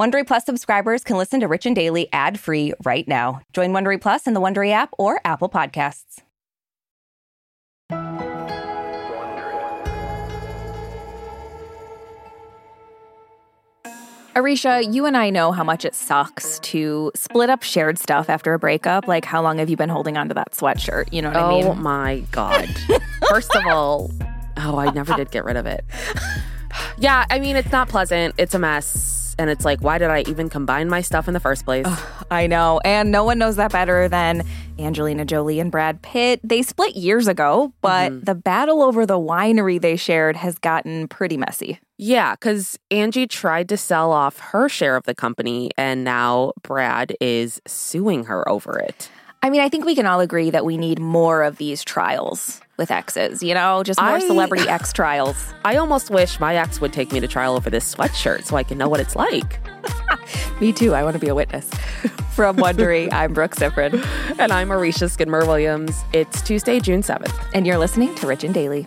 Wondery Plus subscribers can listen to Rich and Daily ad-free right now. Join Wondery Plus in the Wondery app or Apple Podcasts. Aricia, you and I know how much it sucks to split up shared stuff after a breakup. Like, how long have you been holding on to that sweatshirt? You know what oh I mean? Oh my God. First of all, oh, I never did get rid of it. yeah, I mean, it's not pleasant. It's a mess. And it's like, why did I even combine my stuff in the first place? I know. And no one knows that better than Angelina Jolie and Brad Pitt. They split years ago, but mm-hmm. the battle over the winery they shared has gotten pretty messy. Yeah, because Angie tried to sell off her share of the company, and now Brad is suing her over it. I mean, I think we can all agree that we need more of these trials with exes, you know, just more I, celebrity ex trials. I almost wish my ex would take me to trial over this sweatshirt so I can know what it's like. me too. I want to be a witness. From Wondery, I'm Brooke Siffrinn. And I'm Aricia Skidmore Williams. It's Tuesday, June 7th. And you're listening to Rich and Daily.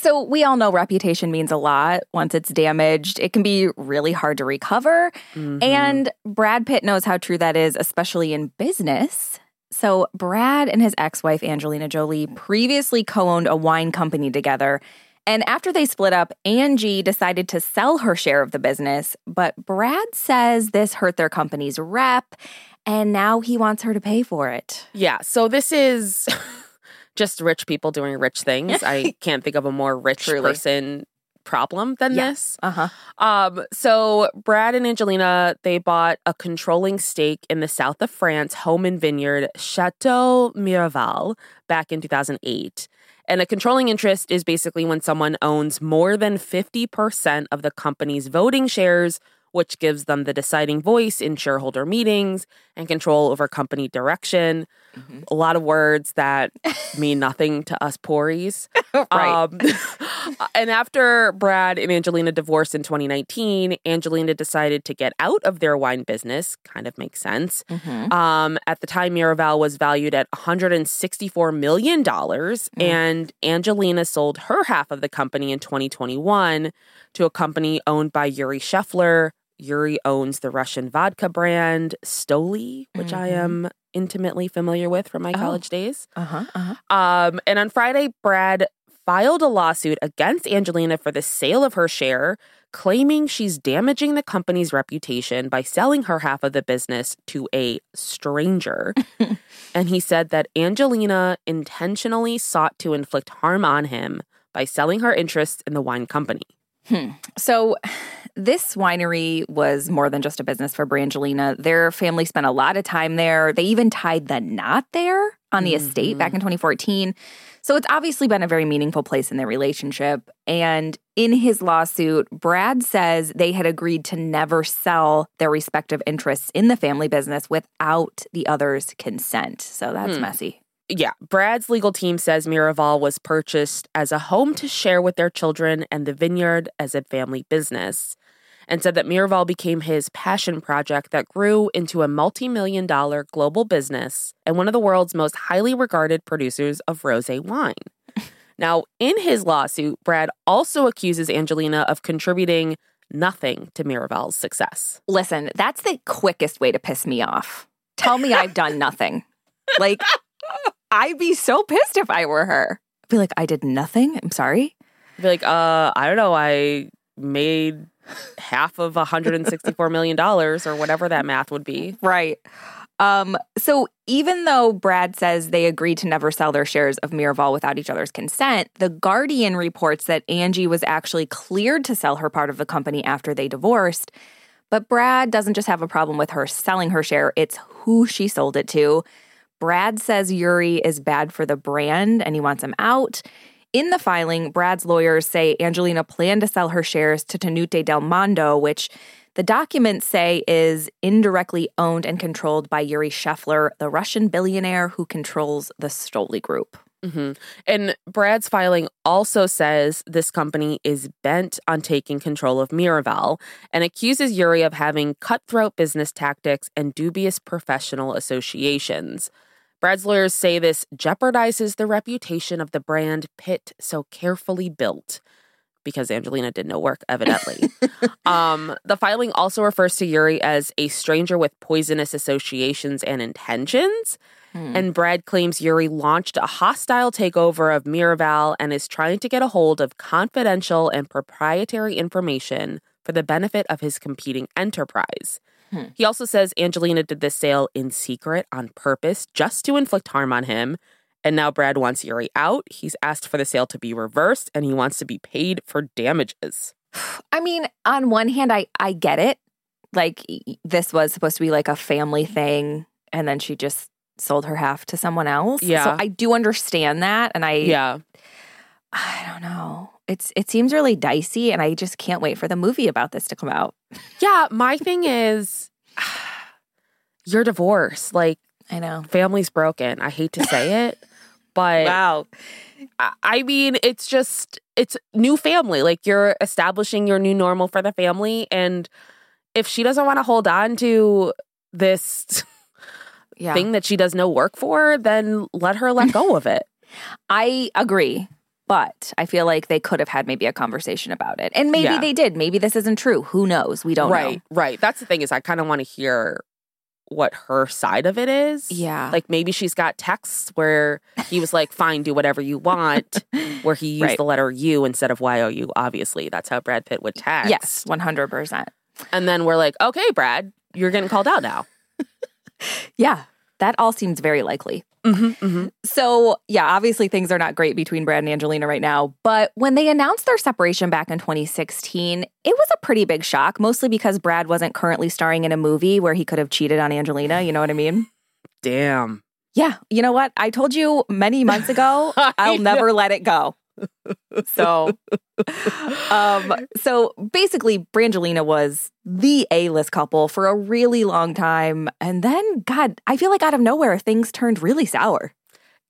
So, we all know reputation means a lot. Once it's damaged, it can be really hard to recover. Mm-hmm. And Brad Pitt knows how true that is, especially in business. So, Brad and his ex wife, Angelina Jolie, previously co owned a wine company together. And after they split up, Angie decided to sell her share of the business. But Brad says this hurt their company's rep, and now he wants her to pay for it. Yeah. So, this is. just rich people doing rich things. I can't think of a more rich Truly. person problem than yeah. this. Uh-huh. Um, so Brad and Angelina, they bought a controlling stake in the south of France home and vineyard Chateau Miraval back in 2008. And a controlling interest is basically when someone owns more than 50% of the company's voting shares which gives them the deciding voice in shareholder meetings and control over company direction. Mm-hmm. A lot of words that mean nothing to us poories. right. Um, and after Brad and Angelina divorced in 2019, Angelina decided to get out of their wine business. Kind of makes sense. Mm-hmm. Um, at the time, Miraval was valued at $164 million, mm. and Angelina sold her half of the company in 2021 to a company owned by Yuri Shefler. Yuri owns the Russian vodka brand Stoli, which mm-hmm. I am intimately familiar with from my oh. college days. Uh-huh, uh-huh. Um, and on Friday, Brad filed a lawsuit against Angelina for the sale of her share, claiming she's damaging the company's reputation by selling her half of the business to a stranger. and he said that Angelina intentionally sought to inflict harm on him by selling her interests in the wine company. Hmm. So, this winery was more than just a business for Brangelina. Their family spent a lot of time there. They even tied the knot there on the mm-hmm. estate back in 2014. So, it's obviously been a very meaningful place in their relationship. And in his lawsuit, Brad says they had agreed to never sell their respective interests in the family business without the other's consent. So, that's hmm. messy yeah, Brad's legal team says Miraval was purchased as a home to share with their children and the vineyard as a family business, and said that Miraval became his passion project that grew into a multi million dollar global business and one of the world's most highly regarded producers of rose wine. now, in his lawsuit, Brad also accuses Angelina of contributing nothing to Miraval's success. Listen, that's the quickest way to piss me off. Tell me I've done nothing. Like, I'd be so pissed if I were her. I'd be like, I did nothing. I'm sorry. I'd be like, uh, I don't know. I made half of $164 million or whatever that math would be. Right. Um, so even though Brad says they agreed to never sell their shares of Miraval without each other's consent, The Guardian reports that Angie was actually cleared to sell her part of the company after they divorced. But Brad doesn't just have a problem with her selling her share, it's who she sold it to. Brad says Yuri is bad for the brand and he wants him out. In the filing, Brad's lawyers say Angelina planned to sell her shares to Tenute Del Mondo, which the documents say is indirectly owned and controlled by Yuri Shefler, the Russian billionaire who controls the Stoli Group. Mm-hmm. And Brad's filing also says this company is bent on taking control of Miraval and accuses Yuri of having cutthroat business tactics and dubious professional associations. Brad's lawyers say this jeopardizes the reputation of the brand Pitt so carefully built because Angelina did no work, evidently. um, the filing also refers to Yuri as a stranger with poisonous associations and intentions. Hmm. And Brad claims Yuri launched a hostile takeover of Miraval and is trying to get a hold of confidential and proprietary information for the benefit of his competing enterprise. Hmm. He also says Angelina did this sale in secret on purpose just to inflict harm on him. And now Brad wants Yuri out. He's asked for the sale to be reversed and he wants to be paid for damages. I mean, on one hand, I, I get it. Like, this was supposed to be like a family thing, and then she just sold her half to someone else. Yeah. So I do understand that. And I, yeah. I don't know. It's it seems really dicey and I just can't wait for the movie about this to come out. Yeah, my thing is your divorce. Like I know. Family's broken. I hate to say it, but Wow. I mean, it's just it's new family. Like you're establishing your new normal for the family and if she doesn't want to hold on to this yeah. thing that she does no work for, then let her let go of it. I agree. But I feel like they could have had maybe a conversation about it. And maybe yeah. they did. Maybe this isn't true. Who knows? We don't right, know. Right. Right. That's the thing is I kind of want to hear what her side of it is. Yeah. Like maybe she's got texts where he was like, fine, do whatever you want, where he used right. the letter U instead of Y O U, obviously. That's how Brad Pitt would text. Yes, 100%. And then we're like, okay, Brad, you're getting called out now. yeah. That all seems very likely. Mm-hmm, mm-hmm. So, yeah, obviously things are not great between Brad and Angelina right now. But when they announced their separation back in 2016, it was a pretty big shock, mostly because Brad wasn't currently starring in a movie where he could have cheated on Angelina. You know what I mean? Damn. Yeah. You know what? I told you many months ago, I'll never let it go so um so basically Brangelina was the A-list couple for a really long time and then god I feel like out of nowhere things turned really sour.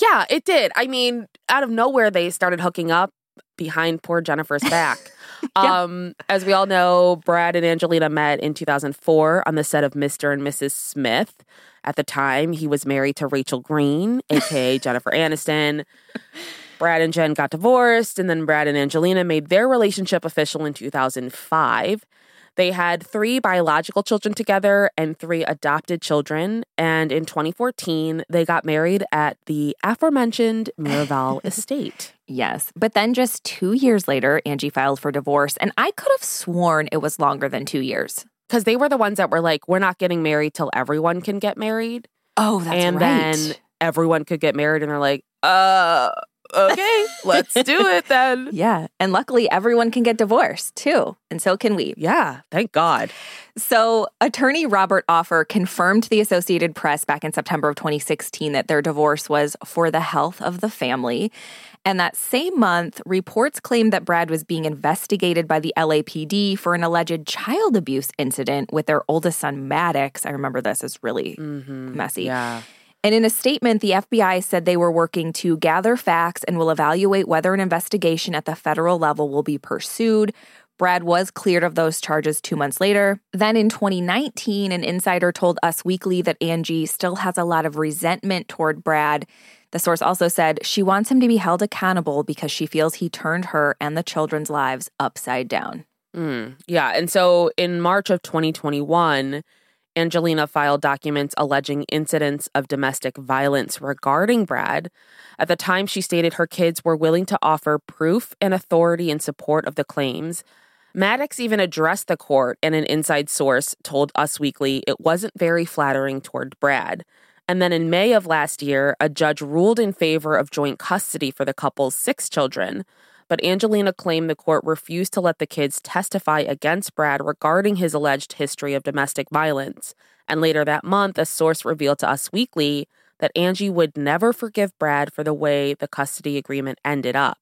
Yeah, it did. I mean, out of nowhere they started hooking up behind poor Jennifer's back. yeah. Um as we all know, Brad and Angelina met in 2004 on the set of Mr. and Mrs. Smith. At the time, he was married to Rachel Green, aka Jennifer Aniston. Brad and Jen got divorced, and then Brad and Angelina made their relationship official in 2005. They had three biological children together and three adopted children. And in 2014, they got married at the aforementioned Miraval estate. Yes. But then just two years later, Angie filed for divorce. And I could have sworn it was longer than two years. Because they were the ones that were like, we're not getting married till everyone can get married. Oh, that's and right. And then everyone could get married. And they're like, uh, okay, let's do it then. Yeah. And luckily, everyone can get divorced too. And so can we. Yeah, thank God. So, attorney Robert Offer confirmed to the Associated Press back in September of 2016 that their divorce was for the health of the family. And that same month, reports claimed that Brad was being investigated by the LAPD for an alleged child abuse incident with their oldest son, Maddox. I remember this is really Mm-hmm. messy. Yeah. And in a statement, the FBI said they were working to gather facts and will evaluate whether an investigation at the federal level will be pursued. Brad was cleared of those charges two months later. Then in 2019, an insider told Us Weekly that Angie still has a lot of resentment toward Brad. The source also said she wants him to be held accountable because she feels he turned her and the children's lives upside down. Mm, yeah. And so in March of 2021, Angelina filed documents alleging incidents of domestic violence regarding Brad. At the time, she stated her kids were willing to offer proof and authority in support of the claims. Maddox even addressed the court, and an inside source told Us Weekly it wasn't very flattering toward Brad. And then in May of last year, a judge ruled in favor of joint custody for the couple's six children. But Angelina claimed the court refused to let the kids testify against Brad regarding his alleged history of domestic violence. And later that month, a source revealed to Us Weekly that Angie would never forgive Brad for the way the custody agreement ended up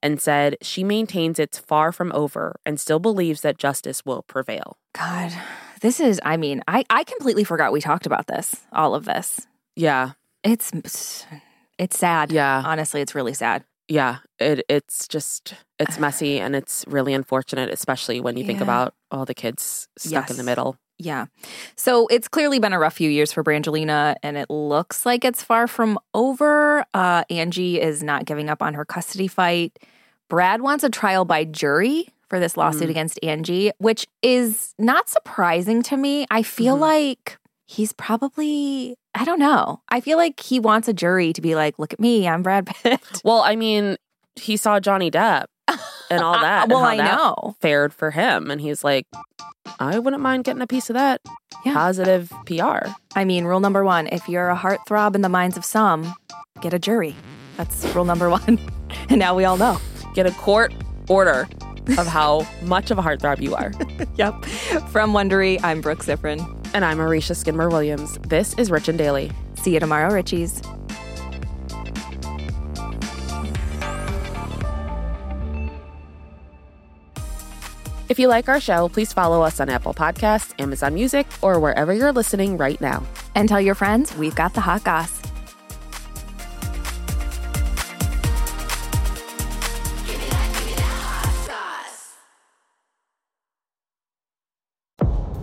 and said she maintains it's far from over and still believes that justice will prevail. God, this is, I mean, I, I completely forgot we talked about this, all of this. Yeah. It's it's sad. Yeah. Honestly, it's really sad. Yeah, it it's just it's messy and it's really unfortunate, especially when you think about all the kids stuck in the middle. Yeah. So it's clearly been a rough few years for Brangelina, and it looks like it's far from over. Uh, Angie is not giving up on her custody fight. Brad wants a trial by jury for this lawsuit Mhm. against Angie, which is not surprising to me. I feel Mhm. like he's probably, I don't know. I feel like he wants a jury to be like, look at me, I'm Brad Pitt. Well, I mean, he saw Johnny Depp and all that. well, I that know. fared for him, and he's like, I wouldn't mind getting a piece of that Yeah. positive PR. I mean, rule number one if you're a heartthrob in the minds of some, get a jury. That's rule number one. and now we all know. Get a court order of how much of a heartthrob you are. Yep. From Wondery, I'm Brooke Siffrinn. And I'm Aricia Skidmore Williams. This is Rich and Daily. See you tomorrow, Richies. If you like our show, please follow us on Apple Podcasts, Amazon Music, or wherever you're listening right now. And tell your friends we've got the hot goss.